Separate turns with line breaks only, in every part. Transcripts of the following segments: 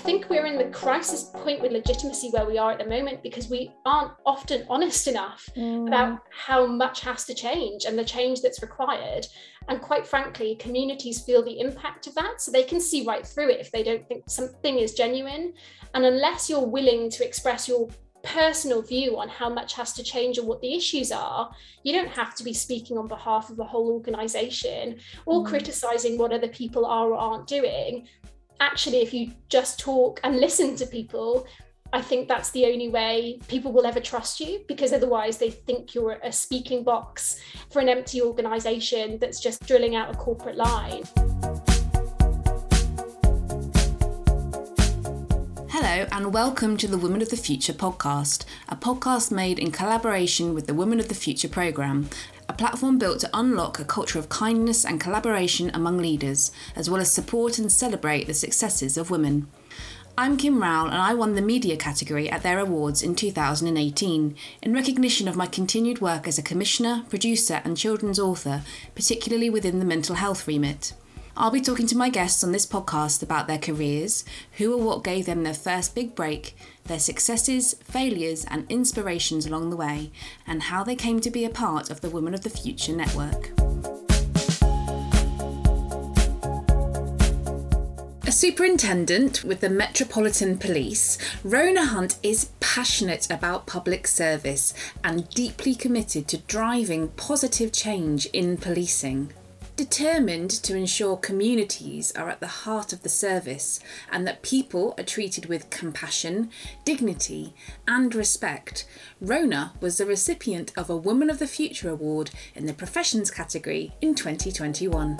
think we're in the crisis point with legitimacy where we are at the moment because we aren't often honest enough mm. about how much has to change and the change that's required. And quite frankly, communities feel the impact of that. So they can see right through it if they don't think something is genuine. And unless you're willing to express your personal view on how much has to change and what the issues are, you don't have to be speaking on behalf of a whole organization or mm. criticizing what other people are or aren't doing actually, if you just talk and listen to people, I think that's the only way people will ever trust you because otherwise they think you're a speaking box for an empty organization that's just drilling out a corporate line.
Hello, and welcome to the Women of the Future podcast, a podcast made in collaboration with the Women of the Future programme, platform built to unlock a culture of kindness and collaboration among leaders, as well as support and celebrate the successes of women. I'm Kim Rowell, and I won the media category at their awards in 2018 in recognition of my continued work as a commissioner, producer, and children's author, particularly within the mental health remit. I'll be talking to my guests on this podcast about their careers, who or what gave them their first big break, their successes, failures, and inspirations along the way, and how they came to be a part of the Women of the Future network. A superintendent with the Metropolitan Police, Rona Hunt is passionate about public service and deeply committed to driving positive change in policing determined to ensure communities are at the heart of the service and that people are treated with compassion, dignity, and respect, Rona was the recipient of a Woman of the Future Award in the Professions category in 2021.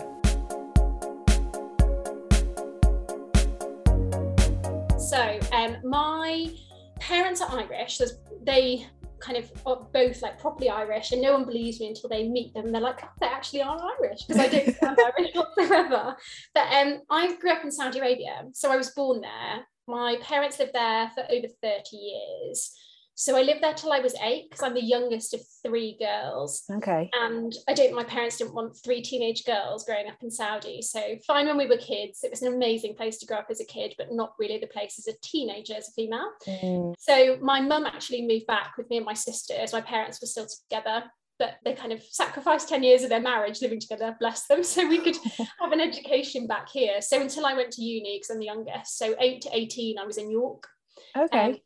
So, um, my parents are Irish. They kind of both like properly Irish, and no one believes me until they meet them. They're like, oh, they actually are Irish because I don't sound Irish whatsoever. But um, I grew up in Saudi Arabia, so I was born there. My parents lived there for over 30 years. So I lived there till I was eight because I'm the youngest of three girls.
Okay.
And I don't, my parents didn't want three teenage girls growing up in Saudi. So fine when we were kids, it was an amazing place to grow up as a kid, but not really the place as a teenager, as a female. Mm. So my mum actually moved back with me and my sisters. My parents were still together but they kind of sacrificed 10 years of their marriage living together bless them so we could have an education back here so until i went to uni because i'm the youngest so 8 to 18 i was in york
okay um,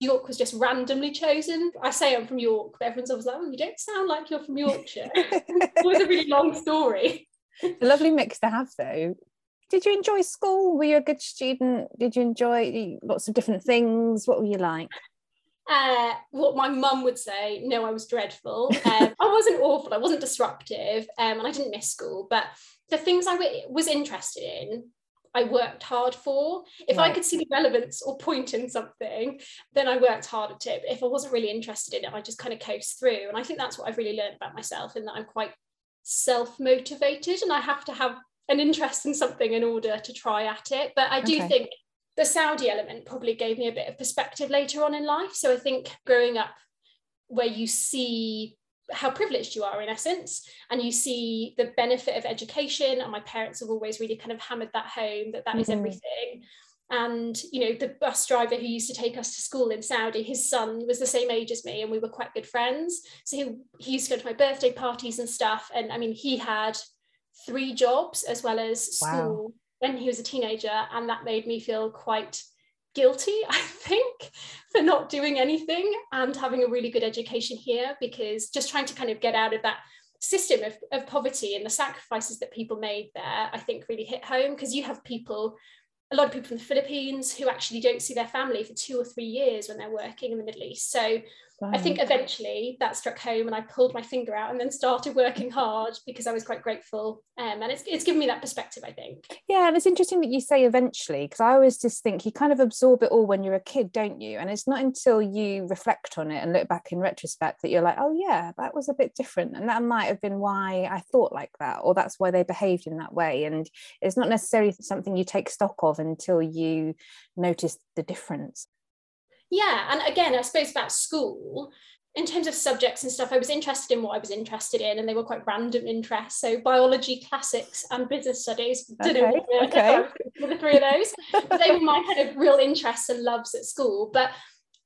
York was just randomly chosen. I say I'm from York, but everyone's always like, oh, you don't sound like you're from Yorkshire. it was a really long story.
a lovely mix to have, though. Did you enjoy school? Were you a good student? Did you enjoy lots of different things? What were you like?
Uh, what my mum would say, no, I was dreadful. Um, I wasn't awful, I wasn't disruptive, um, and I didn't miss school. But the things I w- was interested in, I worked hard for. If right. I could see the relevance or point in something, then I worked hard at it. But if I wasn't really interested in it, I just kind of coast through. And I think that's what I've really learned about myself, in that I'm quite self-motivated and I have to have an interest in something in order to try at it. But I do okay. think the Saudi element probably gave me a bit of perspective later on in life. So I think growing up where you see how privileged you are in essence and you see the benefit of education and my parents have always really kind of hammered that home that that mm-hmm. is everything and you know the bus driver who used to take us to school in saudi his son was the same age as me and we were quite good friends so he, he used to go to my birthday parties and stuff and i mean he had three jobs as well as school wow. when he was a teenager and that made me feel quite guilty, I think, for not doing anything and having a really good education here because just trying to kind of get out of that system of, of poverty and the sacrifices that people made there, I think really hit home because you have people, a lot of people from the Philippines who actually don't see their family for two or three years when they're working in the Middle East. So I think eventually that struck home and I pulled my finger out and then started working hard because I was quite grateful. Um, and it's, it's given me that perspective, I think.
Yeah, and it's interesting that you say eventually because I always just think you kind of absorb it all when you're a kid, don't you? And it's not until you reflect on it and look back in retrospect that you're like, oh, yeah, that was a bit different. And that might have been why I thought like that, or that's why they behaved in that way. And it's not necessarily something you take stock of until you notice the difference.
Yeah, and again, I suppose about school, in terms of subjects and stuff, I was interested in what I was interested in, and they were quite random interests. So biology, classics, and business studies.
Okay, okay.
the three of those. they were my kind of real interests and loves at school. But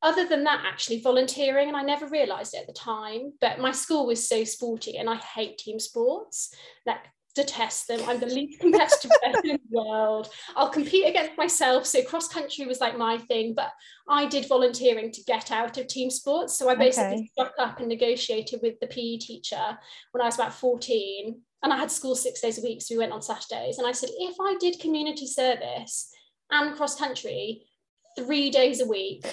other than that, actually volunteering, and I never realised it at the time, but my school was so sporty, and I hate team sports. Like detest them. I'm the least competitive person in the world. I'll compete against myself. So cross country was like my thing, but I did volunteering to get out of team sports. So I basically okay. stuck up and negotiated with the PE teacher when I was about 14. And I had school six days a week, so we went on Saturdays. And I said, if I did community service and cross country three days a week,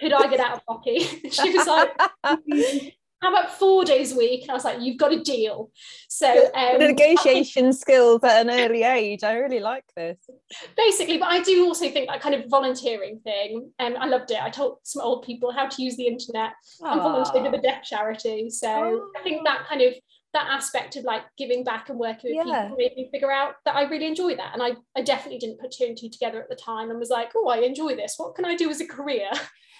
could I get out of hockey? she was like, how about four days a week? And I was like, you've got a deal. So
um, negotiation skills at an early age. I really like this.
Basically, but I do also think that kind of volunteering thing, and um, I loved it. I taught some old people how to use the internet and volunteered with a deaf charity. So Aww. I think that kind of that aspect of like giving back and working with yeah. people made me figure out that I really enjoy that. And I, I definitely didn't put two and two together at the time and was like, oh, I enjoy this. What can I do as a career?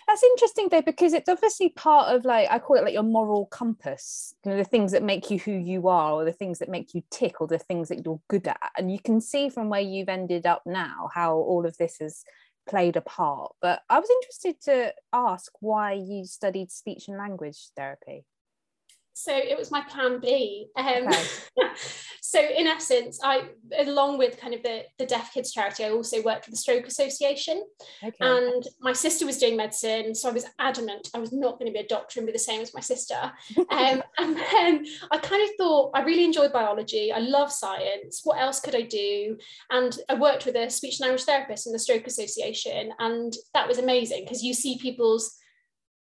That's interesting though, because it's obviously part of like I call it like your moral compass, you know, the things that make you who you are, or the things that make you tick, or the things that you're good at. And you can see from where you've ended up now how all of this has played a part. But I was interested to ask why you studied speech and language therapy
so it was my plan B. Um, okay. so in essence, I, along with kind of the, the Deaf Kids charity, I also worked with the Stroke Association. Okay. And my sister was doing medicine, so I was adamant I was not going to be a doctor and be the same as my sister. Um, and then I kind of thought I really enjoyed biology. I love science. What else could I do? And I worked with a speech and language therapist in the Stroke Association, and that was amazing because you see people's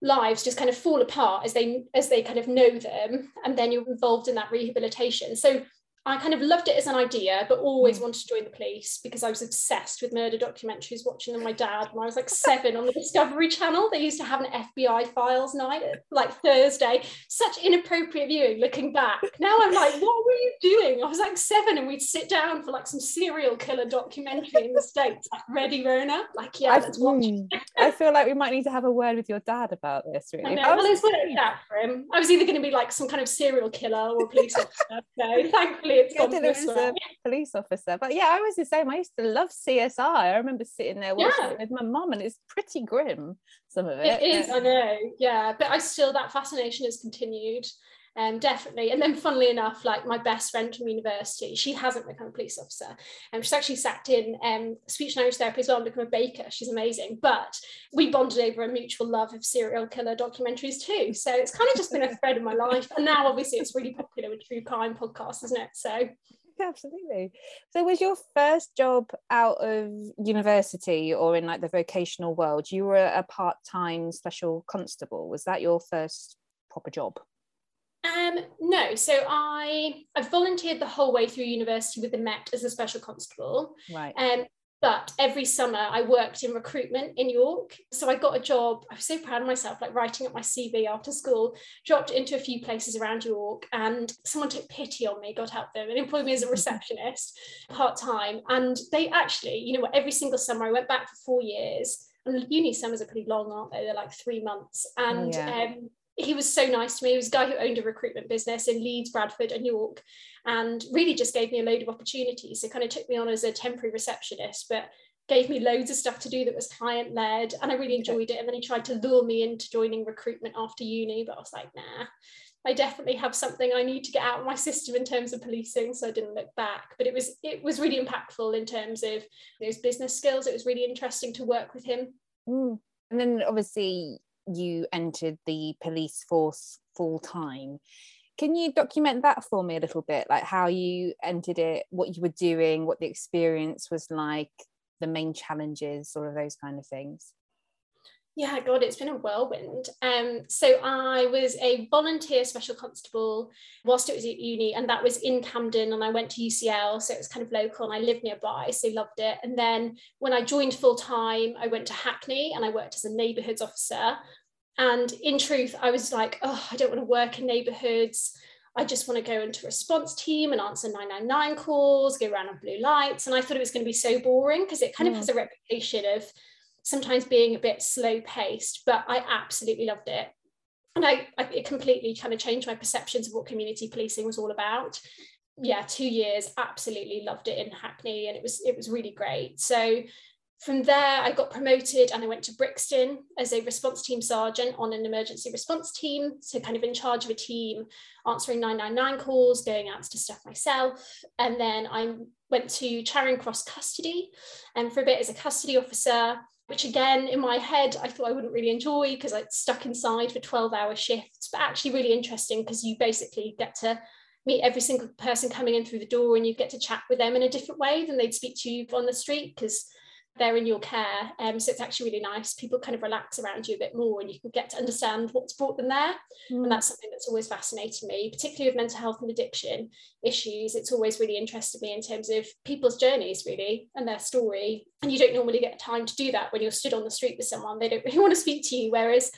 lives just kind of fall apart as they as they kind of know them and then you're involved in that rehabilitation. So I kind of loved it as an idea, but always mm. wanted to join the police because I was obsessed with murder documentaries, watching them. My dad when I was like seven on the Discovery Channel. They used to have an FBI files night, like Thursday. Such inappropriate viewing. Looking back now, I'm like, what were you doing? I was like seven, and we'd sit down for like some serial killer documentary in the states, like Ready Rona. Like, yeah, let's watch.
Mm, I feel like we might need to have a word with your dad about this. Really,
I know. well, it's worked out for him. I was either going to be like some kind of serial killer or police officer. So thankfully it's this
a police officer. But yeah, I was the same. I used to love CSI. I remember sitting there watching yeah. it with my mum, and it's pretty grim. Some of it.
It is. I know. Yeah, but I still that fascination has continued um, definitely. And then, funnily enough, like my best friend from university, she hasn't become a police officer. And um, she's actually sat in um, speech language therapy as well and become a baker. She's amazing. But we bonded over a mutual love of serial killer documentaries too. So it's kind of just been a thread in my life. And now, obviously, it's really popular with true crime podcasts, isn't it? So
absolutely so was your first job out of university or in like the vocational world you were a part-time special constable was that your first proper job
um, no, so I I volunteered the whole way through university with the Met as a special constable.
Right.
Um, but every summer I worked in recruitment in York. So I got a job. I was so proud of myself, like writing up my CV after school, dropped into a few places around York, and someone took pity on me, God help them, and employed me as a receptionist part time. And they actually, you know what, every single summer I went back for four years. And uni summers are pretty long, aren't they? They're like three months. And yeah. um, he was so nice to me. He was a guy who owned a recruitment business in Leeds, Bradford, and York, and really just gave me a load of opportunities. So kind of took me on as a temporary receptionist, but gave me loads of stuff to do that was client led, and I really enjoyed it. And then he tried to lure me into joining recruitment after uni, but I was like, nah. I definitely have something I need to get out of my system in terms of policing, so I didn't look back. But it was it was really impactful in terms of those business skills. It was really interesting to work with him.
Mm. And then obviously you entered the police force full time. Can you document that for me a little bit, like how you entered it, what you were doing, what the experience was like, the main challenges, all of those kind of things?
Yeah, God, it's been a whirlwind. Um, so I was a volunteer special constable whilst it was at uni, and that was in Camden. And I went to UCL, so it was kind of local, and I lived nearby, so loved it. And then when I joined full time, I went to Hackney and I worked as a neighbourhoods officer. And in truth, I was like, oh, I don't want to work in neighbourhoods. I just want to go into a response team and answer 999 calls, go around on blue lights. And I thought it was going to be so boring because it kind mm. of has a reputation of sometimes being a bit slow paced, but I absolutely loved it. and I, I it completely kind of changed my perceptions of what community policing was all about yeah two years absolutely loved it in hackney and it was it was really great so from there, I got promoted and I went to Brixton as a response team sergeant on an emergency response team. So, kind of in charge of a team, answering 999 calls, going out to stuff myself. And then I went to Charing Cross Custody and um, for a bit as a custody officer, which again, in my head, I thought I wouldn't really enjoy because I'd stuck inside for 12 hour shifts, but actually really interesting because you basically get to meet every single person coming in through the door and you get to chat with them in a different way than they'd speak to you on the street because they're in your care. Um, so it's actually really nice. People kind of relax around you a bit more and you can get to understand what's brought them there. Mm. And that's something that's always fascinated me, particularly with mental health and addiction issues. It's always really interested me in terms of people's journeys, really, and their story. And you don't normally get time to do that when you're stood on the street with someone. They don't really want to speak to you. Whereas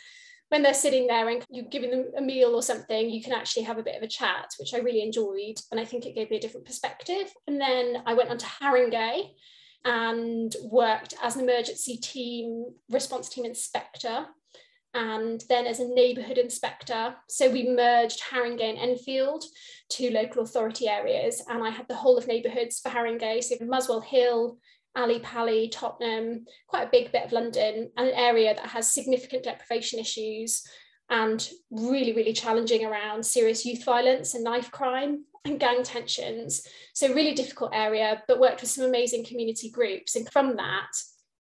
when they're sitting there and you're giving them a meal or something, you can actually have a bit of a chat, which I really enjoyed. And I think it gave me a different perspective. And then I went on to Haringey and worked as an emergency team response team inspector and then as a neighbourhood inspector. So we merged Haringey and Enfield, two local authority areas, and I had the whole of neighbourhoods for Haringey, so Muswell Hill, Ali Pali, Tottenham, quite a big bit of London, and an area that has significant deprivation issues and really, really challenging around serious youth violence and knife crime and gang tensions. So, really difficult area, but worked with some amazing community groups. And from that,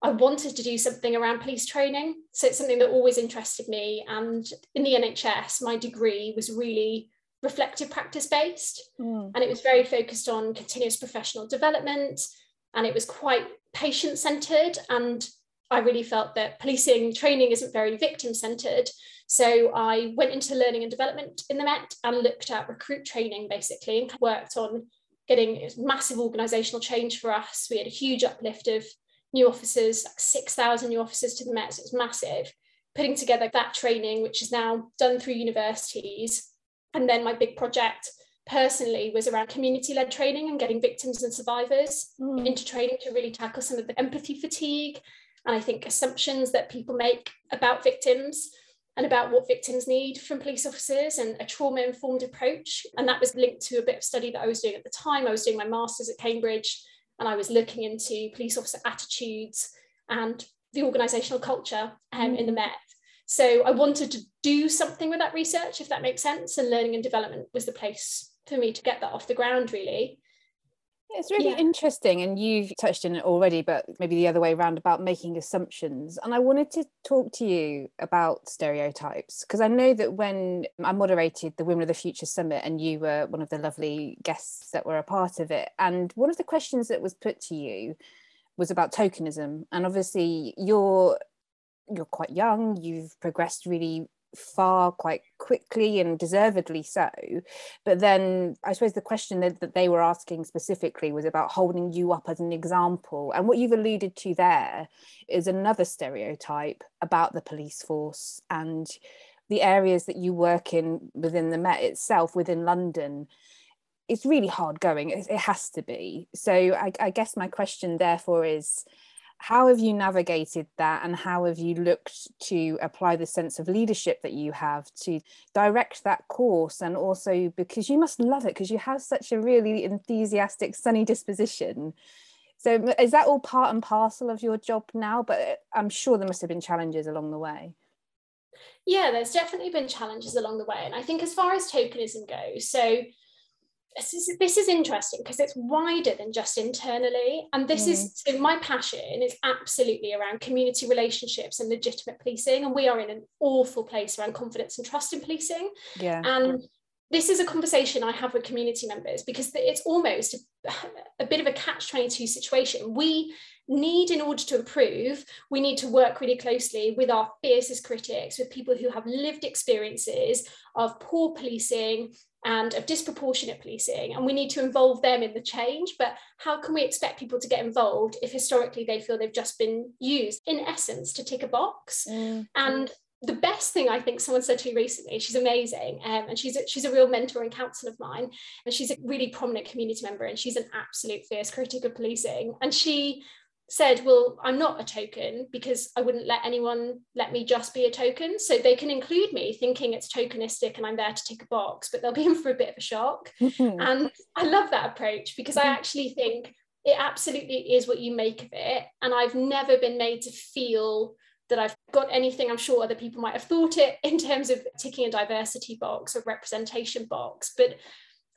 I wanted to do something around police training. So, it's something that always interested me. And in the NHS, my degree was really reflective practice based. Mm. And it was very focused on continuous professional development. And it was quite patient centered. And I really felt that policing training isn't very victim centered. So I went into learning and development in the Met and looked at recruit training basically and worked on getting massive organisational change for us. We had a huge uplift of new officers, like 6,000 new officers to the Met, so it's massive. Putting together that training, which is now done through universities. And then my big project personally was around community led training and getting victims and survivors mm. into training to really tackle some of the empathy fatigue and I think assumptions that people make about victims and about what victims need from police officers and a trauma informed approach. And that was linked to a bit of study that I was doing at the time. I was doing my master's at Cambridge and I was looking into police officer attitudes and the organisational culture um, mm. in the mm. Met. So I wanted to do something with that research, if that makes sense. And learning and development was the place for me to get that off the ground, really.
It's really yeah. interesting, and you've touched on it already, but maybe the other way around about making assumptions. And I wanted to talk to you about stereotypes because I know that when I moderated the Women of the Future Summit, and you were one of the lovely guests that were a part of it, and one of the questions that was put to you was about tokenism. And obviously, you're you're quite young, you've progressed really far quite quickly and deservedly so. But then I suppose the question that, that they were asking specifically was about holding you up as an example. And what you've alluded to there is another stereotype about the police force and the areas that you work in within the Met itself, within London. It's really hard going. It, it has to be. So I, I guess my question therefore is how have you navigated that and how have you looked to apply the sense of leadership that you have to direct that course? And also because you must love it because you have such a really enthusiastic sunny disposition. So is that all part and parcel of your job now? But uh, i'm sure there must have been challenges along the way.
Yeah there's definitely been challenges along the way and i think as far as tokenism goes so this is, this is interesting because it's wider than just internally. And this mm. is so my passion is absolutely around community relationships and legitimate policing. And we are in an awful place around confidence and trust in policing.
Yeah.
And this is a conversation I have with community members because it's almost a, a bit of a catch 22 situation. We need, in order to improve, we need to work really closely with our fiercest critics, with people who have lived experiences of poor policing, and of disproportionate policing and we need to involve them in the change but how can we expect people to get involved if historically they feel they've just been used in essence to tick a box mm. and the best thing I think someone said to me recently, she's amazing, um, and she's a, she's a real mentor and counsel of mine, and she's a really prominent community member, and she's an absolute fierce critic of policing. And she said, well, I'm not a token because I wouldn't let anyone let me just be a token. So they can include me thinking it's tokenistic and I'm there to tick a box, but they'll be in for a bit of a shock. Mm-hmm. And I love that approach because I mm-hmm. actually think it absolutely is what you make of it. And I've never been made to feel that I've got anything I'm sure other people might have thought it in terms of ticking a diversity box or representation box. But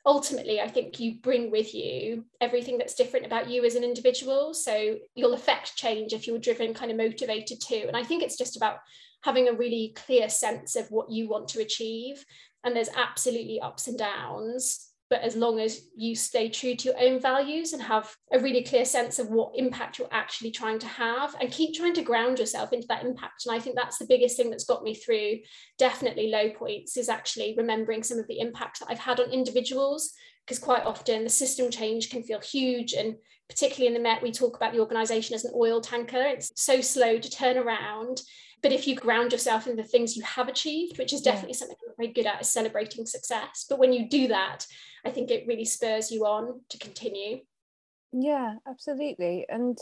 ultimately, I think you bring with you everything that's different about you as an individual. So you'll affect change if you're driven, kind of motivated too. And I think it's just about having a really clear sense of what you want to achieve. And there's absolutely ups and downs but as long as you stay true to your own values and have a really clear sense of what impact you're actually trying to have and keep trying to ground yourself into that impact. And i think that's the biggest thing that's got me through definitely low points is actually remembering some of the impact that i've had on individuals because quite often the system change can feel huge and particularly in the met we talk about the organization as an oil tanker it's so slow to turn around but if you ground yourself in the things you have achieved, which is definitely yeah. something I'm very good at, is celebrating success. But when you do that, I think it really spurs you on to continue.
Yeah, absolutely. And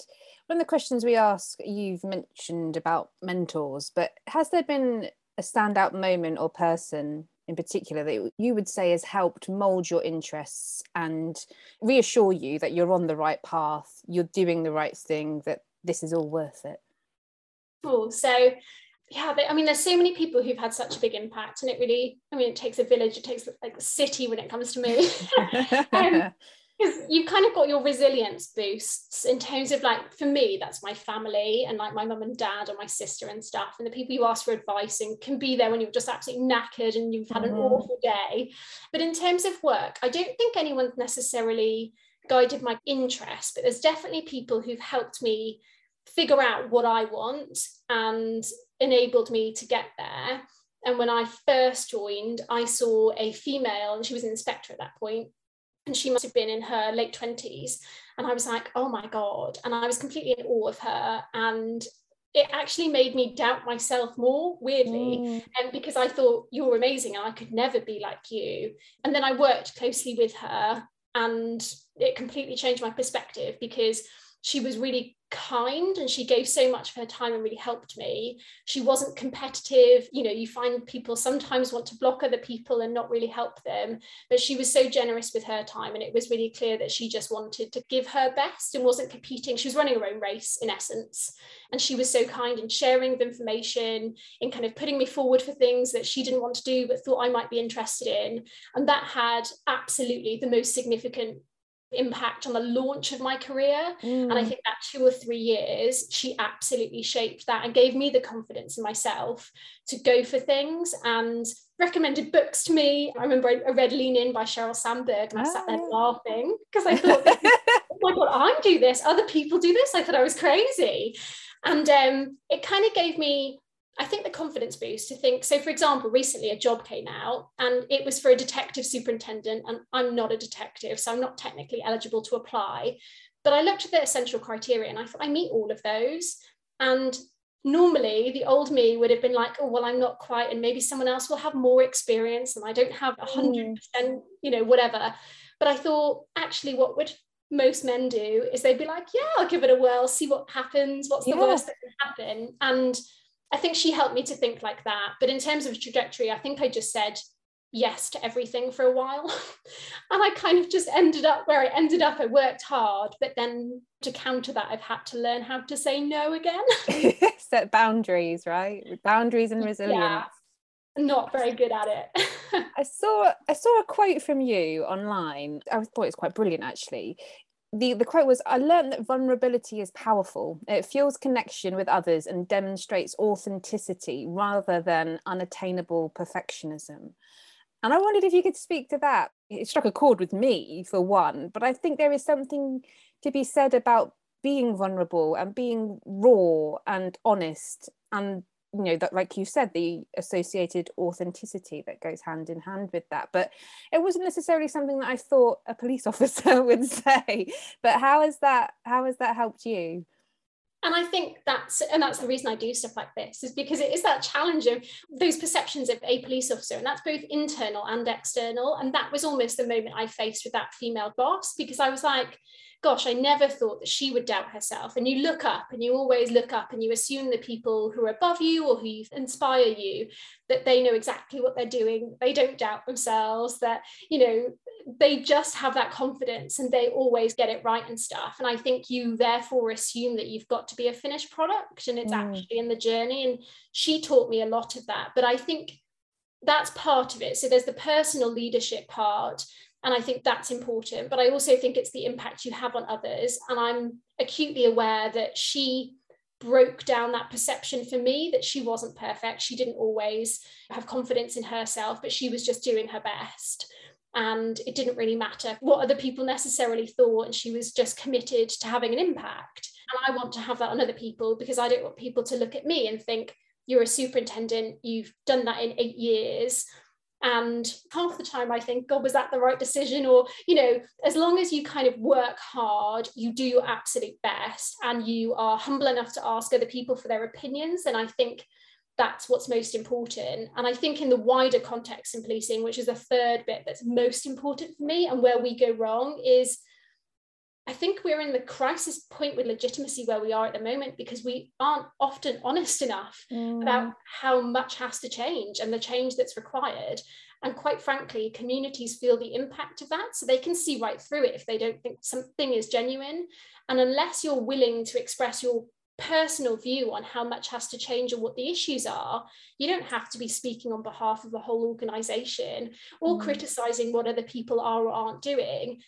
one of the questions we ask, you've mentioned about mentors, but has there been a standout moment or person in particular that you would say has helped mold your interests and reassure you that you're on the right path, you're doing the right thing, that this is all worth it?
Cool. So yeah, I mean, there's so many people who've had such a big impact, and it really, I mean, it takes a village, it takes like a city when it comes to me. um, because you've kind of got your resilience boosts in terms of like for me that's my family and like my mum and dad and my sister and stuff and the people you ask for advice and can be there when you're just absolutely knackered and you've had mm-hmm. an awful day but in terms of work i don't think anyone's necessarily guided my interest but there's definitely people who've helped me figure out what I want and enabled me to get there. And when I first joined, I saw a female, and she was an inspector at that point, and she must have been in her late 20s. And I was like, oh my God. And I was completely in awe of her. And it actually made me doubt myself more, weirdly, mm. and because I thought you're amazing and I could never be like you. And then I worked closely with her, and it completely changed my perspective because she was really kind and she gave so much of her time and really helped me. She wasn't competitive. You know you find people sometimes want to block other people and not really help them but she was so generous with her time and it was really clear that she just wanted to give her best and wasn't competing. She was running her own race in essence and she was so kind in sharing the information in kind of putting me forward for things that she didn't want to do but thought I might be interested in. And that had absolutely the most significant impact on the launch of my career. Mm. And I think that two or three years, she absolutely shaped that and gave me the confidence in myself to go for things and recommended books to me. I remember I read Lean In by Sheryl Sandberg and I sat there ah. laughing because I thought, oh my God, I do this. Other people do this. I thought I was crazy. And um, it kind of gave me I think the confidence boost to think. So, for example, recently a job came out and it was for a detective superintendent, and I'm not a detective, so I'm not technically eligible to apply. But I looked at the essential criteria and I thought I meet all of those. And normally the old me would have been like, oh, well, I'm not quite, and maybe someone else will have more experience and I don't have hundred mm. percent, you know, whatever. But I thought actually what would most men do is they'd be like, yeah, I'll give it a whirl, see what happens, what's the yeah. worst that can happen. And I think she helped me to think like that. But in terms of trajectory, I think I just said yes to everything for a while. and I kind of just ended up where I ended up. I worked hard, but then to counter that, I've had to learn how to say no again.
Set boundaries, right? Boundaries and resilience. Yeah
not very good at it.
I saw I saw a quote from you online. I thought it was quite brilliant actually the, the quote was I learned that vulnerability is powerful. It fuels connection with others and demonstrates authenticity rather than unattainable perfectionism. And I wondered if you could speak to that. It struck a chord with me, for one, but I think there is something to be said about being vulnerable and being raw and honest and you know that like you said the associated authenticity that goes hand in hand with that. But it wasn't necessarily something that i thought a police officer would say. But how has that how has that helped you?
And i think that's and that's the reason i do stuff like this is because it is that challenge of those perceptions of a police officer and that's both internal and external. And that was almost the moment i faced with that female boss because i was like gosh, I never thought that she would doubt herself. And you look up and you always look up and you assume the people who are above you or who inspire you, that they know exactly what they're doing. They don't doubt themselves, that, you know, they just have that confidence and they always get it right and stuff. And I think you therefore assume that you've got to be a finished product and it's mm. actually in the journey. And she taught me a lot of that. But I think that's part of it. So there's the personal leadership part and I think that's important. But I also think it's the impact you have on others. And I'm acutely aware that she broke down that perception for me that she wasn't perfect. She didn't always have confidence in herself, but she was just doing her best. And it didn't really matter what other people necessarily thought. And she was just committed to having an impact. And I want to have that on other people because I don't want people to look at me and think, you're a superintendent, you've done that in eight years and half the time i think god was that the right decision? Or you know as long as you kind of work hard you do your absolute best and you are humble enough to ask other people for their opinions then i think that's what's most important. And i think in the wider context in policing which is the third bit that's most important for me and where we go wrong is I think we're in the crisis point with legitimacy where we are at the moment because we aren't often honest enough mm. about how much has to change and the change that's required. And quite frankly, communities feel the impact of that. So they can see right through it if they don't think something is genuine. And unless you're willing to express your personal view on how much has to change or what the issues are, you don't have to be speaking on behalf of a whole organization or mm. criticizing what other people are or aren't doing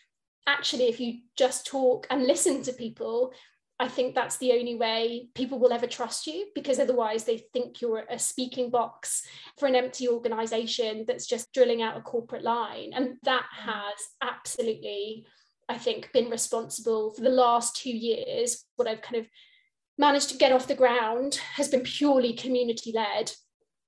actually, if you just talk and listen to people, I think that's the only way people will ever trust you because otherwise they think you're a speaking box for an empty organization that's just drilling out a corporate line. And that mm. has absolutely, I think, been responsible for the last two years. What I've kind of managed to get off the ground has been purely community led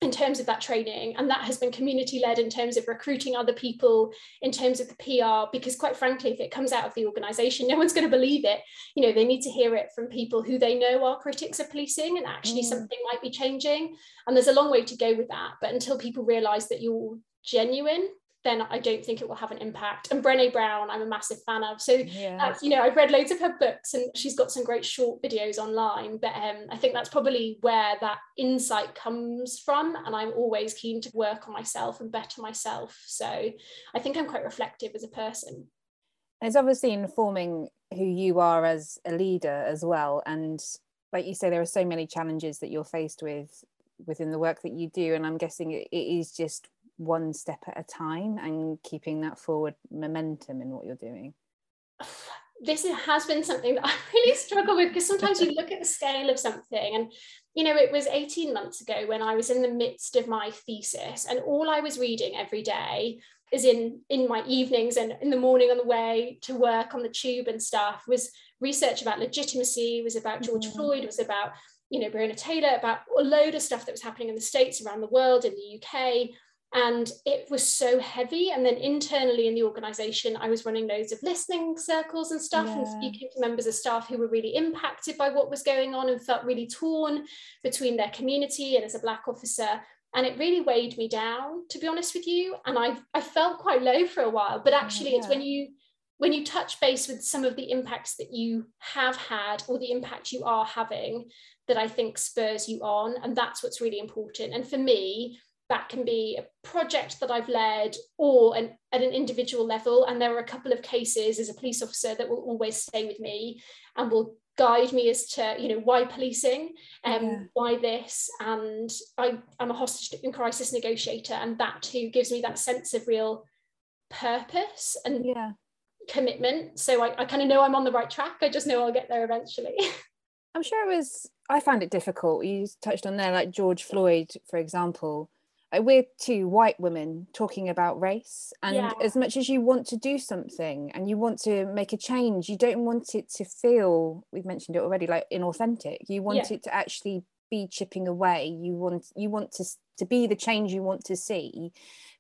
in terms of that training and that has been community led in terms of recruiting other people in terms of the PR because quite frankly if it comes out of the organization no one's going to believe it you know they need to hear it from people who they know are critics of policing and actually mm. something might be changing and there's a long way to go with that but until people realize that you're genuine then I don't think it will have an impact. And Brené Brown, I'm a massive fan of. So, yeah. you know, I've read loads of her books and she's got some great short videos online. But um, I think that's probably where that insight comes from. And I'm always keen to work on myself and better myself. So I think I'm quite reflective as a person.
It's obviously informing who you are as a leader as well. And like you say, there are so many challenges that you're faced with within the work that you do. And I'm guessing it is just one step at a time and keeping that forward momentum in what you're doing?
This has been something that I really struggle with because sometimes you look at the scale of something and you know it was 18 months ago when I was in the midst of my thesis and all I was reading every day is in in my evenings and in the morning on the way to work on the tube and stuff was research about legitimacy was about George mm-hmm. Floyd was about you know Breonna Taylor about a load of stuff that was happening in the states around the world in the UK and it was so heavy. And then internally in the organization i was running loads of listening circles and stuff yeah. and speaking to members of staff who were really impacted by what was going on and felt really torn between their community and as a black officer. And it really weighed me down to be honest with you. And i i felt quite low for a while. But actually yeah. it's when you when you touch base with some of the impacts that you have had or the impact you are having that i think spurs you on. And that's what's really important. And for me that can be a project that I've led or an, at an individual level. And there are a couple of cases as a police officer that will always stay with me and will guide me as to, you know, why policing and um, yeah. why this. And I, I'm a hostage and crisis negotiator, and that too gives me that sense of real purpose and yeah. commitment. So I, I kind of know I'm on the right track. I just know I'll get there eventually.
I'm sure it was, I found it difficult. You touched on there, like George Floyd, for example we're two white women talking about race and yeah. as much as you want to do something and you want to make a change you don't want it to feel we've mentioned it already like inauthentic you want yeah. it to actually be chipping away you want you want to to be the change you want to see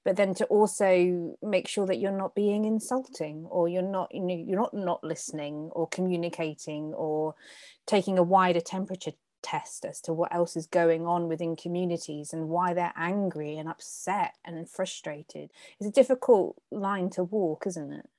but then to also make sure that you're not being insulting or you're not you know you're not not listening or communicating or taking a wider temperature test as to what else is going on within communities and why they're angry and upset and frustrated. It's a difficult line to walk isn't it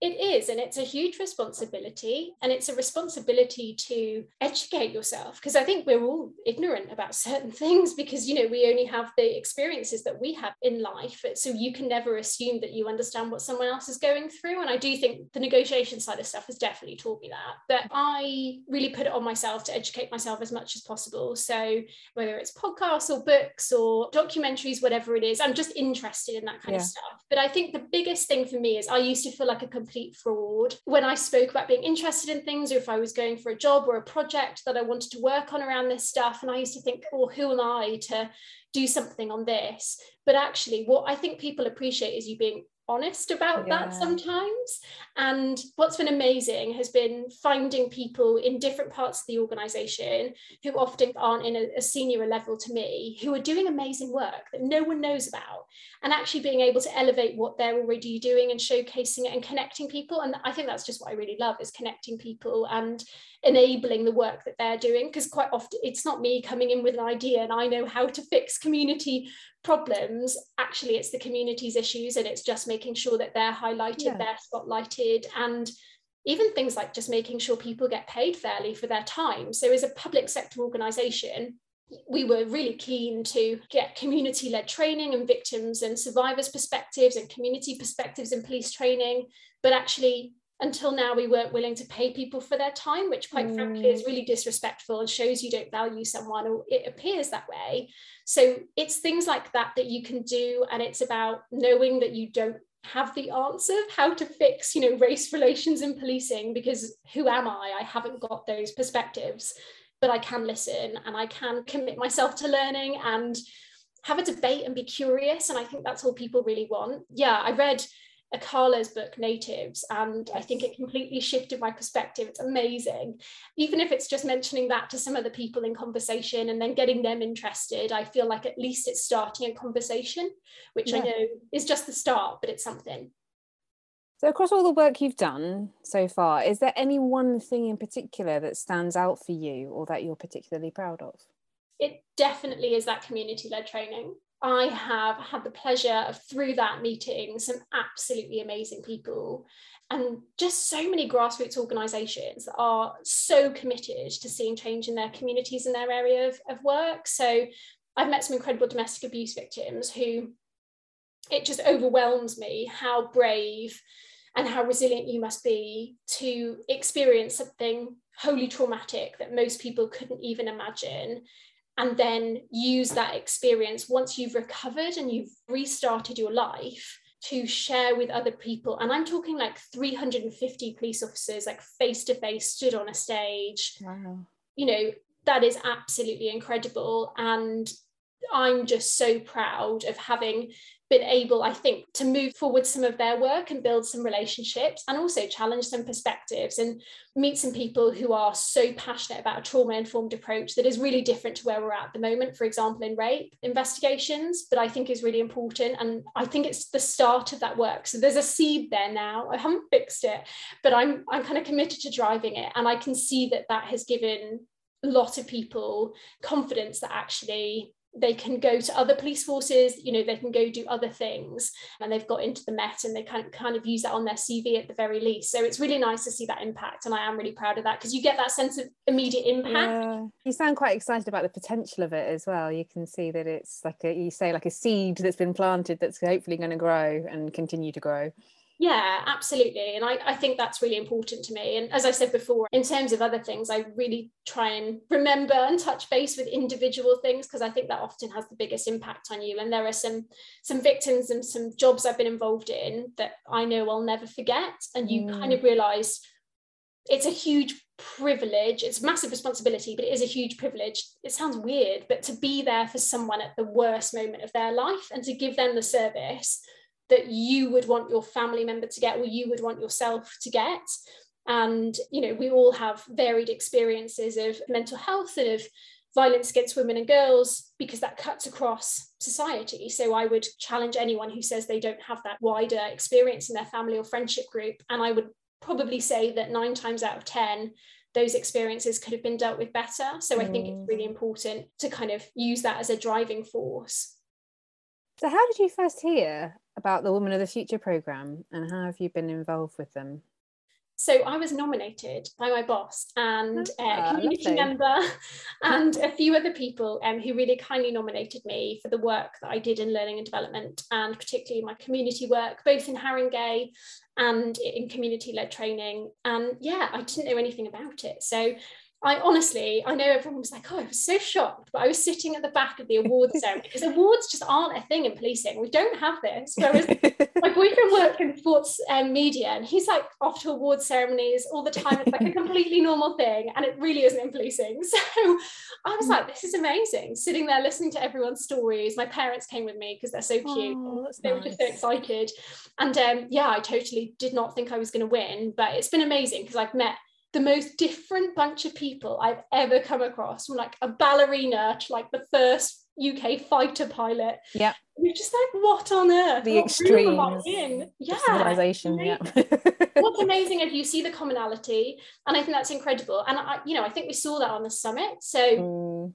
it is, and it's a huge responsibility. And it's a responsibility to educate yourself because I think we're all ignorant about certain things because, you know, we only have the experiences that we have in life. So you can never assume that you understand what someone else is going through. And I do think the negotiation side of stuff has definitely taught me that. But I really put it on myself to educate myself as much as possible. So whether it's podcasts or books or documentaries, whatever it is, I'm just interested in that kind yeah. of stuff. But I think the biggest thing for me is I used to feel like a complete fraud. When I spoke about being interested in things, or if I was going for a job or a project that I wanted to work on around this stuff, and I used to think, well, who am I to do something on this? But actually, what I think people appreciate is you being honest about yeah. that sometimes. And what's been amazing has been finding people in different parts of the organization who often aren't in a, a, senior level to me, who are doing amazing work that no one knows about, and actually being able to elevate what they're already doing and showcasing it and connecting people. And I think that's just what I really love is connecting people and enabling the work that they're doing. Because quite often it's not me coming in with an idea and I know how to fix community problems actually it's the community's issues and it's just making sure that they're highlighted yeah. they're spotlighted and even things like just making sure people get paid fairly for their time so as a public sector organization we were really keen to get community led training and victims and survivors perspectives and community perspectives in police training but actually until now we weren't willing to pay people for their time which quite mm. frankly is mm. really disrespectful and shows you don't value someone or it appears that way so it's things like that that you can do and it's about knowing that you don't have the answer how to fix you know race relations in policing because who am i i haven't got those perspectives but i can listen and i can commit myself to learning and have a debate and be curious and i think that's all people really want yeah i read Akala's book Natives, and. I think it completely shifted my perspective. It's amazing. Even if it's just mentioning that to some of the people in conversation and then getting them interested, I feel like at least it's starting a conversation, which yeah. I know is just the start, but it's something.
So, across all the work you've done so far, is there any one thing in particular that stands out for you or that you're particularly proud of?
It definitely is that community led training. I have had the pleasure of through that meeting some absolutely amazing people and just so many grassroots organisations that are so committed to seeing change in their communities and their area of, of work. So I've met some incredible domestic abuse victims who it just overwhelms me how brave and how resilient you must be to experience something wholly traumatic that most people couldn't even imagine and then use that experience once you've recovered and you've restarted your life to share with other people. And i'm talking like 350 police officers like face to face stood on a stage. Wow. you know that is absolutely incredible. And i'm just so proud of having been able, I think, to move forward some of their work and build some relationships and also challenge some perspectives and meet some people who are so passionate about a trauma informed approach that is really different to where we're at, the moment, for example, in rape investigations, but I think is really important. And I think it's the start of that work. So there's a seed there now. I haven't fixed it, but I'm, I'm kind of committed to driving it. And I can see that that has given a lot of people confidence that actually they can go to other police forces you know they can go do other things and they've got into the met and they can kind of use that on their cv at the very least. So it's really nice to see that impact and i am really proud of that because you get that sense of immediate impact. Yeah.
you sound quite excited about the potential of it as well. You can see that it's like a you say like a seed that's been planted that's hopefully going to grow and continue to grow
yeah, absolutely. And I, I think that's really important to me. And as I said before, in terms of other things, I really try and remember and touch base with individual things because I think that often has the biggest impact on you. And there are some some victims and some jobs I've been involved in that I know I'll never forget. And you mm. kind of realize it's a huge privilege. It's massive responsibility, but it is a huge privilege. It sounds weird, but to be there for someone at the worst moment of their life and to give them the service that you would want your family member to get or you would want yourself to get and you know we all have varied experiences of mental health and of violence against women and girls because that cuts across society. So I would challenge anyone who says they don't have that wider experience in their family or friendship group. And I would probably say that nine times out of 10, those experiences could have been dealt with better. So I think it's really mm. important to kind of use that as a driving force.
So, how did you first hear about the Women of the Future programme and how have you been involved with them?
So I was nominated by my boss and a ah, community lovely. member and a few other people um, who really kindly nominated me for the work that I did in learning and development and particularly my community work, both in Haringey and in community-led training. And yeah, I didn't know anything about it. So I honestly, I know everyone was like, oh, I was so shocked, but I was sitting at the back of the awards ceremony because awards just aren't a thing in policing. We don't have this. Whereas my boyfriend worked in sports um, media and he's like off to awards ceremonies all the time. It's like a completely normal thing and it really isn't in policing. So I was like, this is amazing. Sitting there listening to everyone's stories. My parents came with me because they're so cute. Oh, they nice. were just so excited. And um, yeah, I totally did not think I was going to win, but it's been amazing because I've met the most different bunch of people I've ever come across, from like a ballerina to like the first UK fighter pilot.
Yeah.
You're just like, what on earth?
The
what
extremes.
Yeah.
Civilization. Yeah.
What's amazing is you see the commonality, and I think that's incredible. And I, you know, I think we saw that on the summit. So mm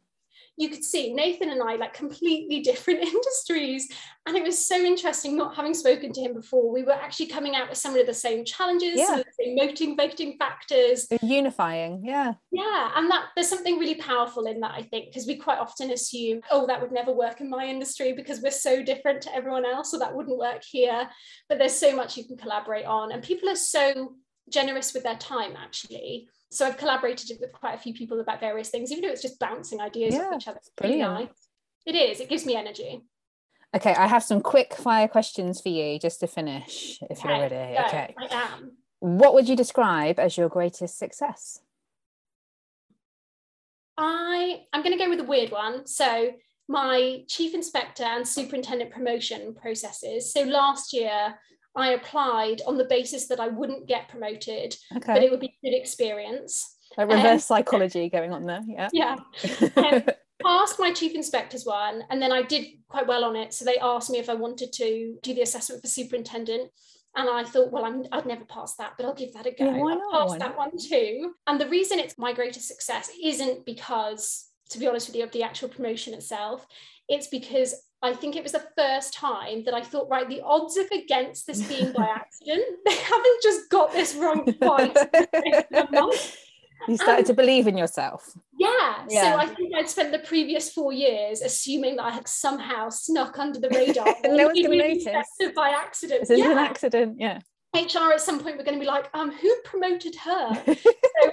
you could see Nathan and I like completely different industries. And it was so interesting not having spoken to him before. We were actually coming out with some of the same challenges, yeah. some of the same motivating factors.
unifying, yeah.
Yeah. And that there's something really powerful in that, I think, because we quite often assume, oh, that would never work in my industry because we're so different to everyone else, or that wouldn't work here. But there's so much you can collaborate on. And people are so generous with their time actually so I've collaborated with quite a few people about various things, even though it's just bouncing ideas yeah, off each other. It's brilliant. Nice. It is. It gives me energy.
Okay, I have some quick fire questions for you just to finish, if okay, you're ready.
go.
Okay.
I am.
What would you describe as your greatest success?
I I'm going to go with a weird one. So my chief inspector and superintendent promotion processes. So last year I applied on the basis that I wouldn't get promoted, okay. but it would be a good experience.
A reverse um, psychology going on there. Yeah.
Yeah. Um, passed my chief inspector's one, and then I did quite well on it. So they asked me if I wanted to do the assessment for superintendent. And I thought, well, I'm, I'd never pass that, but I'll give that a go. Yeah, why not? I'll pass that one too. And the reason it's my greatest success isn't because, to be honest with you, of the actual promotion itself. It's because I think it was the first time that I thought, right, the odds are against this being by accident. They haven't just got this wrong twice.
you started to believe in yourself.
Yeah. yeah. So I think I'd spent the previous four years assuming that I had somehow snuck under the radar.
no one's going to notice.
By accident.
This yeah. an accident. Yeah.
HR at some point we're going to be like, um, who promoted her? so,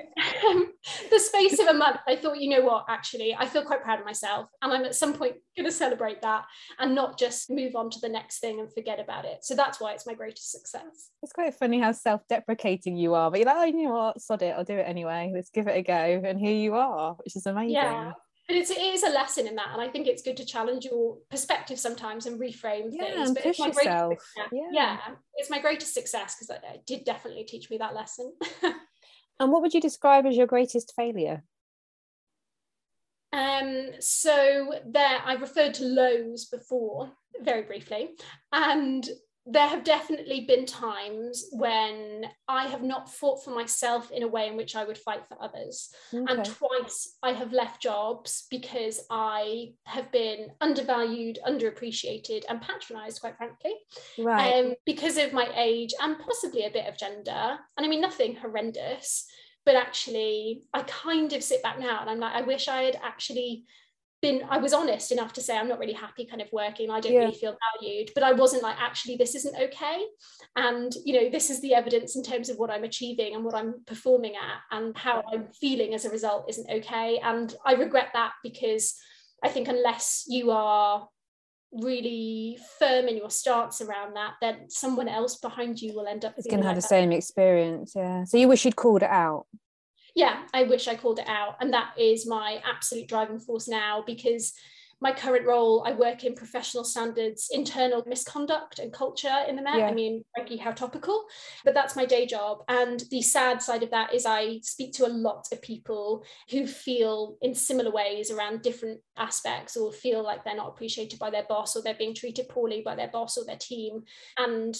um, the space of a month, I thought, you know what, actually, I feel quite proud of myself. And I'm at some point going to celebrate that and not just move on to the next thing and forget about it. So that's why it's my greatest success.
It's quite funny how self deprecating you are, but you're like, oh, you know what, sod it, I'll do it anyway. Let's give it a go. And here you are, which is amazing.
Yeah but it's, it is a lesson in that and i think it's good to challenge your perspective sometimes and reframe
yeah,
things
and but push it's my yourself.
Yeah. yeah it's my greatest success because it did definitely teach me that lesson
and what would you describe as your greatest failure
um so there i referred to lows before very briefly and there have definitely been times when I have not fought for myself in a way in which I would fight for others. Okay. And twice I have left jobs because I have been undervalued, underappreciated, and patronized, quite frankly,
right. um,
because of my age and possibly a bit of gender. And I mean, nothing horrendous, but actually, I kind of sit back now and I'm like, I wish I had actually been I was honest enough to say I'm not really happy kind of working. I don't yeah. really feel valued. But I wasn't like actually this isn't okay. And you know this is the evidence in terms of what I'm achieving and what I'm performing at and how I'm feeling as a result isn't okay. And I regret that because I think unless you are really firm in your stance around that then someone else behind you will end up
it's going to have the same experience yeah. So you wish you'd called it out
yeah, I wish I called it out. And that is my absolute driving force now because my current role, I work in professional standards, internal misconduct and culture in the Met. Yeah. I mean, frankly, how topical, but that's my day job. And the sad side of that is I speak to a lot of people who feel in similar ways around different aspects or feel like they're not appreciated by their boss or they're being treated poorly by their boss or their team. And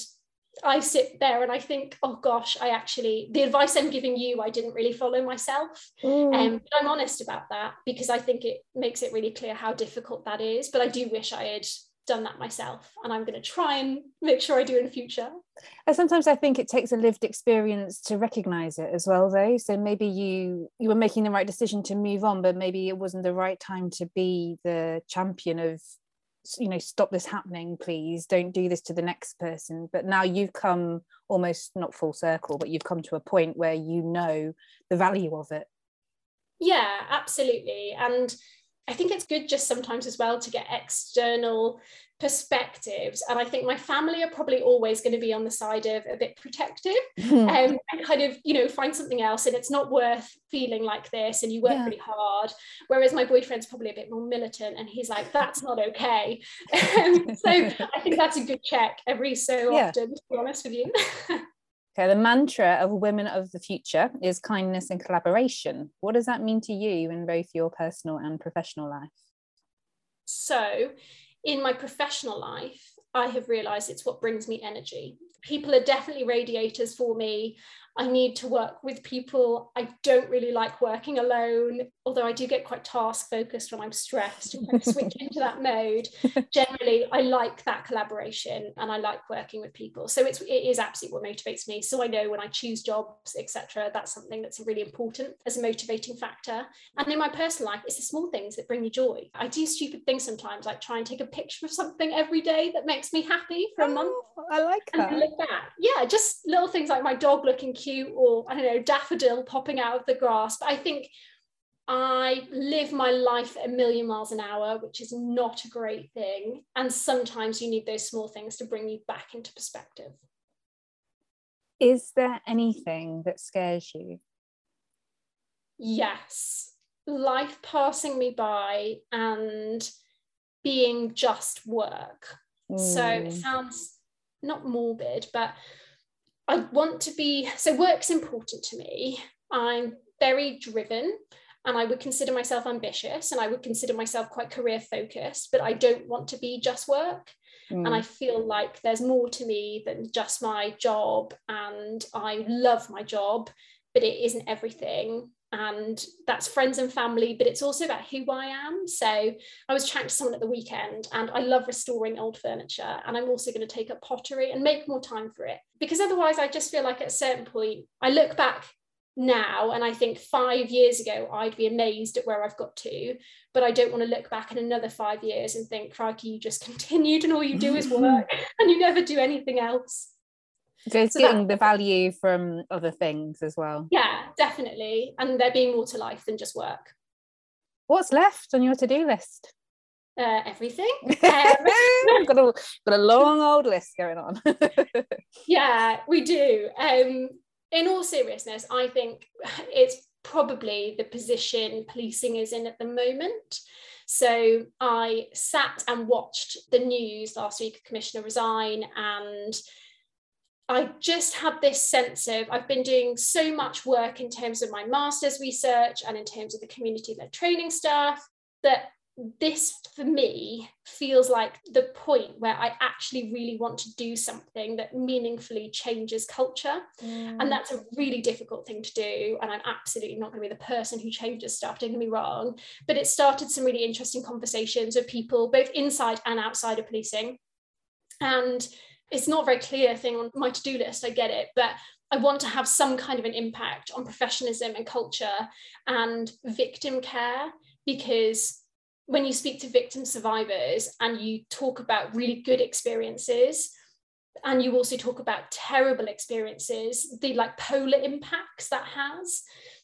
I sit there and I think, oh gosh, I actually, the advice I'm giving you, I didn't really follow myself. Mm. Um, but I'm honest about that because I think it makes it really clear how difficult that is. But I do wish I had done that myself and I'm going to try and make sure I do in future.
And sometimes I think it takes a lived experience to recognize it as well though. So maybe you you were making the right decision to move on, but maybe it wasn't the right time to be the champion of you know stop this happening please. Don't do this to the next person. But now you've come almost not full circle but you've come to a point where you know the value of it.
Yeah absolutely. And I think it's good just sometimes as well to get external perspectives. And I think my family are probably always going to be on the side of a bit protective um, and kind of, you know, find something else. And it's not worth feeling like this and you work yeah. really hard. Whereas my boyfriend's probably a bit more militant and he's like, that's not okay. Um, so I think that's a good check every so yeah. often, to be honest with you.
Okay, the mantra of women of the future is kindness and collaboration. What does that mean to you in both your personal and professional life?
So, in my professional life, I have realized it's what brings me energy. People are definitely radiators for me. I need to work with people. I don't really like working alone, although I do get quite task focused when I'm stressed and kind of switch into that mode. Generally, I like that collaboration and I like working with people. So it's it is absolutely what motivates me. So I know when I choose jobs, etc., that's something that's really important as a motivating factor. And in my personal life, it's the small things that bring me joy. I do stupid things sometimes, like try and take a picture of something every day that makes me happy for a month.
Oh, I like that.
And back. Yeah, just little things like my dog looking cute or I don't know, daffodil popping out of the grass. But I think I live my life a million miles an hour, which is not a great thing. And sometimes you need those small things to bring you back into perspective.
Is there anything that scares you?
Yes. Life passing me by and being just work. Mm. So it mm. sounds not morbid, but I want to be so work's important to me. I'm very driven and I would consider myself ambitious and I would consider myself quite career focused, but I don't want to be just work. Mm. And I feel like there's more to me than just my job. And I love my job, but it isn't everything and that's friends and family but it's also about who i am. So i was chatting to someone at the weekend and i love restoring old furniture and i'm also going to take up pottery and make more time for it. Because otherwise i just feel like at a certain point i look back now and i think five years ago i'd be amazed at where i've got to but i don't want to look back in another five years and think crikey you just continued and all you do is work and you never do anything else
so it's so getting the value from other things as well.
Yeah, definitely. And there being more to life than just work.
What's left on your to-do list?
Uh, everything.
Um, got, a, got a long old list going on.
yeah, we do. Um, in all seriousness, I think it's probably the position policing is in at the moment. So I sat and watched the news last week, Commissioner resign, and I just had this sense of I've been doing so much work in terms of my master's research and in terms of the community led training stuff that this for me feels like the point where I actually really want to do something that meaningfully changes culture. Mm. And that's a really difficult thing to do. And I'm absolutely not going to be the person who changes stuff, don't get me wrong. But it started some really interesting conversations with people, both inside and outside of policing. And it's not a very clear thing on my to-do list i get it but i want to have some kind of an impact on professionalism and culture and victim care because when you speak to victim survivors and you talk about really good experiences and you also talk about terrible experiences the like polar impacts that has.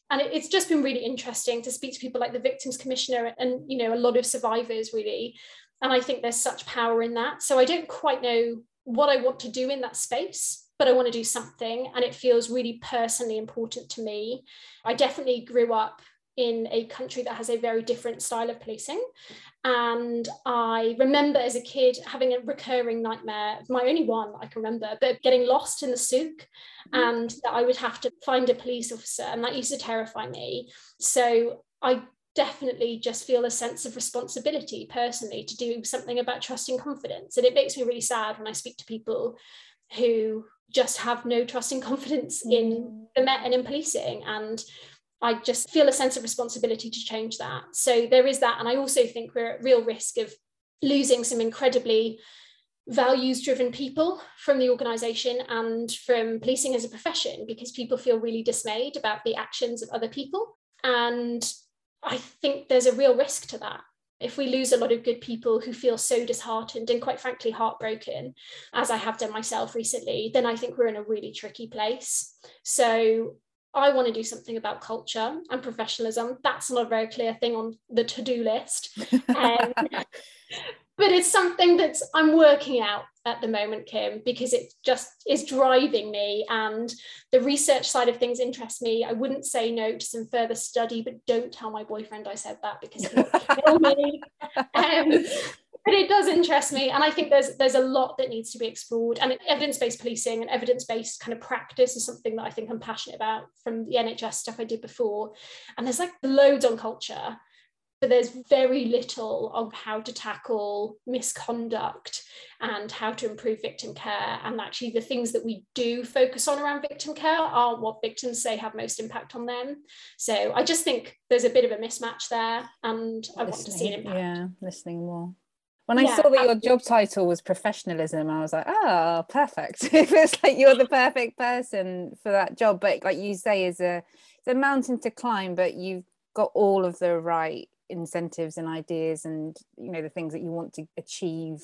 And it, it's just been really interesting to speak to people like the victims commissioner and you know a lot of survivors really. And i think there's such power in that. So i don't quite know what I want to do in that space, but I want to do something and it feels really personally important to me. I definitely grew up in a country that has a very different style of policing. And I remember as a kid having a recurring nightmare, my only one I can remember, but getting lost in the souk mm. and that I would have to find a police officer. And that used to terrify me. So I definitely just feel a sense of responsibility personally to do something about trust and confidence. And it makes me really sad when I speak to people who just have no trust and confidence mm. in the Met and in policing. And I just feel a sense of responsibility to change that. So there is that. And I also think we're at real risk of losing some incredibly values driven people from the organization and from policing as a profession because people feel really dismayed about the actions of other people. And I think there's a real risk to that. If we lose a lot of good people who feel so disheartened and quite frankly heartbroken, as I have done myself recently, then I think we're in a really tricky place. So I want to do something about culture and professionalism. That's not a very clear thing on the to do list. Um, but it's something that I'm working out at the moment, Kim, because it just is driving me. And the research side of things interests me. I wouldn't say no to some further study, but don't tell my boyfriend I said that because he'll kill me. Um, but it does interest me and i think there's there's a lot that needs to be explored and evidence-based policing and evidence-based kind of practice is something that i think i'm passionate about from the nhs stuff i did before and there's like loads on culture but there's very little on how to tackle misconduct and how to improve victim care. And actually, the things that we do focus on around victim care are what victims say have most impact on them. So I just think there's a bit of a mismatch there, and I listening, want to see an impact.
Yeah, listening more. When I yeah, saw that your job title was professionalism, I was like, oh, perfect. it feels like you're the perfect person for that job. But like you say, is a it's a mountain to climb, but you've got all of the right incentives and ideas and you know the things that you want to achieve.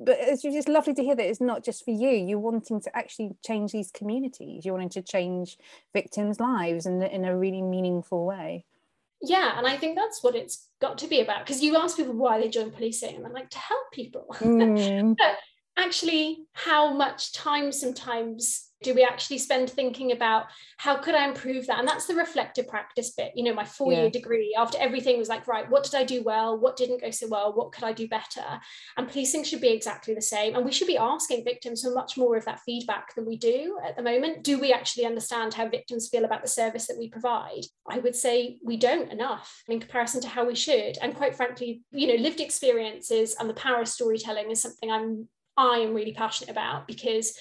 But it's just lovely to hear that it's not just for you. You're wanting to actually change these communities. You're wanting to change victims' lives in, in a really meaningful way
yeah and i think that's what it's got to be about because you ask people why they join policing and i'm like to help people mm. but actually how much time sometimes do we actually spend thinking about how could i improve that? And that's the reflective practice bit you know my four year yeah. degree after everything was like right what did i do well? What didn't go so well? What could i do better? And policing should be exactly the same. And we should be asking victims for much more of that feedback than we do at the moment. Do we actually understand how victims feel about the service that we provide? I would say we don't enough in comparison to how we should. And quite frankly you know lived experiences and the power of storytelling is something i'm I am really passionate about because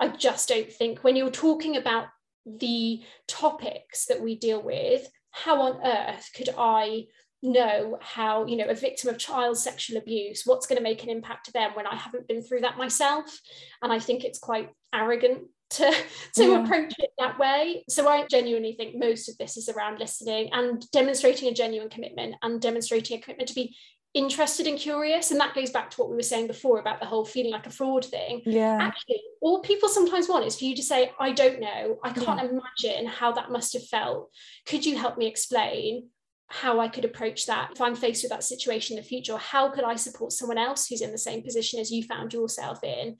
I just don't think when you're talking about the topics that we deal with, how on earth could I know how, you know, a victim of child sexual abuse, what's going to make an impact to them when I haven't been through that myself? And I think it's quite arrogant to, to yeah. approach it that way. So I genuinely think most of this is around listening and demonstrating a genuine commitment and demonstrating a commitment to be interested and curious and that goes back to what we were saying before about the whole feeling like a fraud thing.
Yeah.
Actually all people sometimes want is for you to say i don't know. I can't yeah. imagine how that must have felt. Could you help me explain how i could approach that? If i'm faced with that situation in the future how could i support someone else who's in the same position as you found yourself in?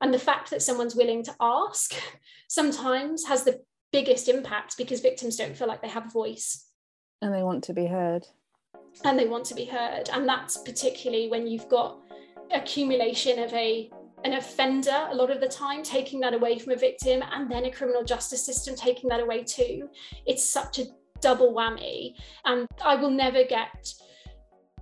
And the fact that someone's willing to ask sometimes has the biggest impact because victims don't feel like they have a voice.
And they want to be heard
and they want to be heard. And that's particularly when you've got accumulation of a an offender a lot of the time taking that away from a victim and then a criminal justice system taking that away too. It's such a double whammy. And i will never get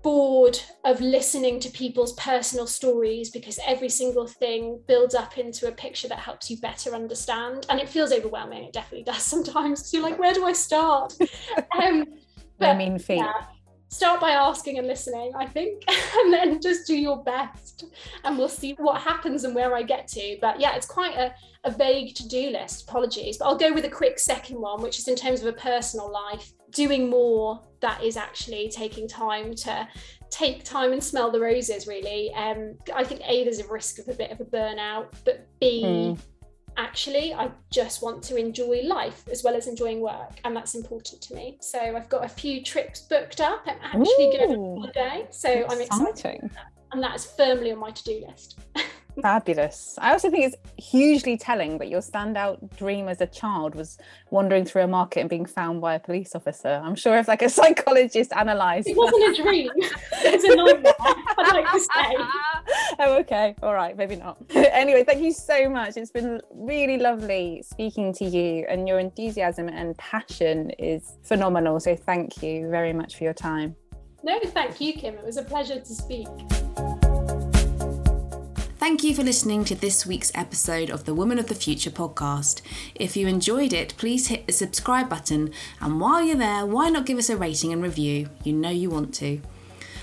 bored of listening to people's personal stories because every single thing builds up into a picture that helps you better understand. And it feels overwhelming. It definitely does sometimes. You're like where do i start? Um,
but, I mean feet. yeah,
start by asking and listening, I think, and then just do your best and we'll see what happens and where I get to. But yeah, it's quite a, a vague to do list. Apologies. But I'll go with a quick second one, which is in terms of a personal life, doing more that is actually taking time to take time and smell the roses, really. Um, I think A, there's a risk of a bit of a burnout, but B, mm actually I just want to enjoy life as well as enjoying work and that's important to me. So I've got a few trips booked up. I'm actually Ooh, going on holiday so I'm excited. and that is firmly on my to-do list
Fabulous. I also think it's hugely telling that your standout dream as a child was wandering through a market and being found by a police officer. I'm sure if like a psychologist analysed.
It wasn't a dream. it was a nightmare. I'd like to say.
oh, okay. All right. Maybe not. anyway, thank you so much. It's been really lovely speaking to you, and your enthusiasm and passion is phenomenal. So thank you very much for your time.
No, thank you, Kim. It was a pleasure to speak.
Thank you for listening to this week's episode of the Woman of the Future podcast. If you enjoyed it, please hit the subscribe button, and while you're there, why not give us a rating and review? You know you want to.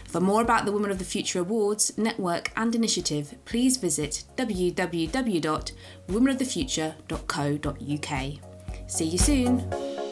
For more about the Women of the Future Awards, network, and initiative, please visit www.womenofthefuture.co.uk. See you soon.